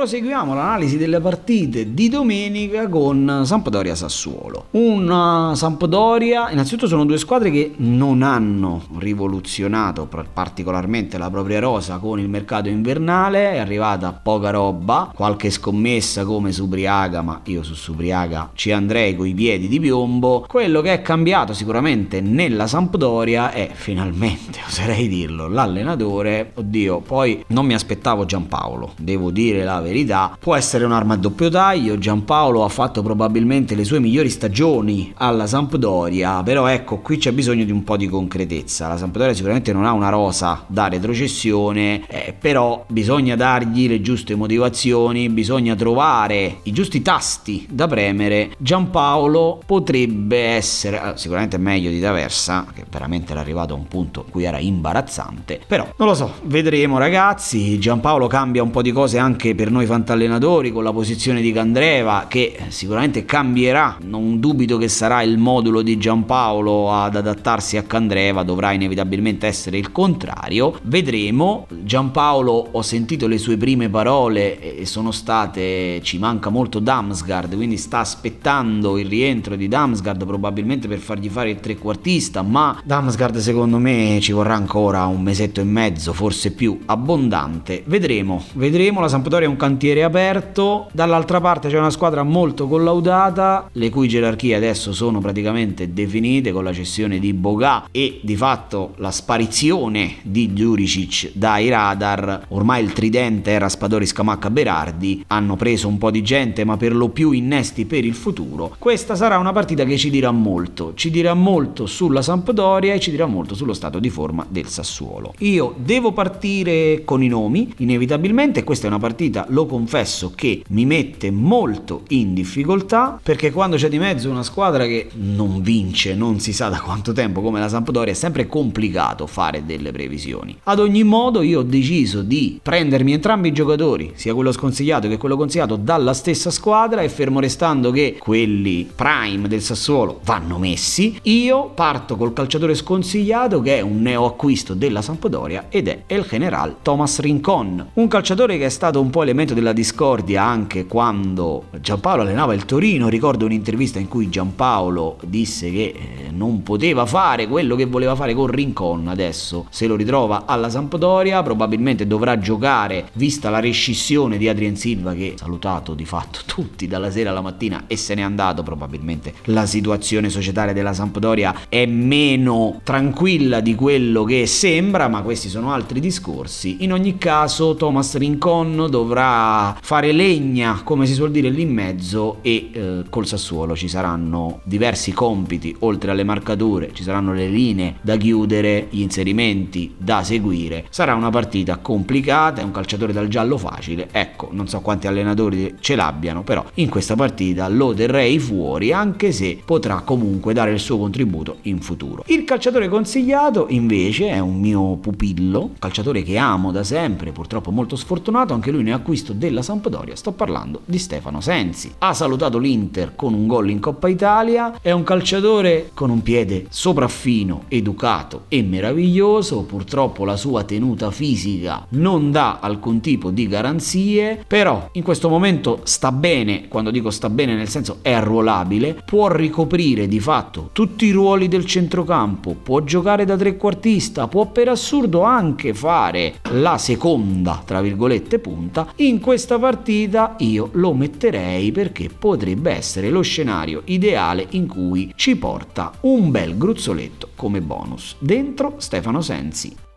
Proseguiamo l'analisi delle partite di domenica con Sampdoria Sassuolo. Un Sampdoria, innanzitutto sono due squadre che non hanno rivoluzionato particolarmente la propria rosa con il mercato invernale, è arrivata poca roba, qualche scommessa come Subriaga, ma io su Subriaga ci andrei coi piedi di piombo. Quello che è cambiato sicuramente nella Sampdoria è finalmente, oserei dirlo, l'allenatore. Oddio, poi non mi aspettavo Giampaolo, devo dire la verità. Può essere un'arma a doppio taglio, Giampaolo ha fatto probabilmente le sue migliori stagioni alla Sampdoria, però ecco, qui c'è bisogno di un po' di concretezza. La Sampdoria sicuramente non ha una rosa da retrocessione, eh, però bisogna dargli le giuste motivazioni, bisogna trovare i giusti tasti da premere. Giampaolo potrebbe essere eh, sicuramente meglio di D'Aversa, che veramente era arrivato a un punto in cui era imbarazzante, però non lo so, vedremo ragazzi. Giampaolo cambia un po' di cose anche per noi fantallenatori con la posizione di Candreva che sicuramente cambierà, non dubito che sarà il modulo di Giampaolo ad adattarsi a Candreva, dovrà inevitabilmente essere il contrario. Vedremo. Giampaolo ho sentito le sue prime parole e sono state ci manca molto Damsgaard, quindi sta aspettando il rientro di Damsgaard probabilmente per fargli fare il trequartista, ma Damsgaard secondo me ci vorrà ancora un mesetto e mezzo, forse più abbondante. Vedremo, vedremo, la Sampdoria è un cantiere aperto, dall'altra parte c'è una squadra molto collaudata, le cui gerarchie adesso sono praticamente definite con la cessione di Boga e di fatto la sparizione di Juricic dai radar, ormai il tridente era Spadori Scamacca Berardi, hanno preso un po' di gente ma per lo più innesti per il futuro. Questa sarà una partita che ci dirà molto, ci dirà molto sulla Sampdoria e ci dirà molto sullo stato di forma del Sassuolo. Io devo partire con i nomi, inevitabilmente. Questa è una partita, lo confesso, che mi mette molto in difficoltà perché quando c'è di mezzo una squadra che non vince, non si sa da quanto tempo come la Sampdoria, è sempre complicato fare delle previsioni. Ad ogni modo io ho deciso di prendermi entrambi i giocatori, sia quello sconsigliato che quello consigliato dalla stessa squadra e fermo restando che quelli prime del Sassuolo vanno messi, io parto col calciatore sconsigliato che è un neo acquisto della Sampdoria ed è El General Thomas Rincon, un calciatore che è stato un po' elemento della discordia anche quando Giampaolo allenava il Torino, ricordo un'intervista in cui Giampaolo disse che eh, non poteva fare quello che voleva fare con Rincon, adesso se lo ritrova alla Sampdoria, probabilmente dovrà giocare vista la rescissione di Adrien Silva che salutato di fatto tutti dalla sera alla mattina e se n'è andato, probabilmente la situazione societaria della Sampdoria è meno tranquilla di quello che sembra, ma questi sono altri discorsi. In ogni caso Thomas Rincon dovrà fare legna, come si suol dire lì in mezzo e eh, col Sassuolo ci saranno diversi compiti, oltre alle marcature, ci saranno le linee da chiudere, gli inserimenti da seguire. Sarà una partita complicata, è un calciatore dal giallo facile. Ecco, non so quanti allenatori ce l'abbiano, però in questa partita lo terrei fuori, anche se potrà comunque dare il suo contributo in futuro. Il calciatore consigliato invece è un mio pupillo, calciatore che amo da sempre, purtroppo molto sfortunato, anche lui ne acquisto della Sampdoria, sto parlando di Stefano Sensi. Ha salutato l'Inter con un gol in Coppa Italia, è un calciatore con un piede sopraffino, educato e meraviglioso, purtroppo la sua tenuta fisica non dà alcun tipo di garanzie, però in questo momento sta bene, quando dico sta bene nel senso è arruolabile, può ricoprire di fatto tutti i ruoli del centrocampo, può giocare da trequartista, può per assurdo anche fare la seconda, tra virgolette, punta. In questa partita io lo metterei perché potrebbe essere lo scenario ideale in cui ci porta un bel gruzzoletto come bonus. Dentro Stefano Sensi.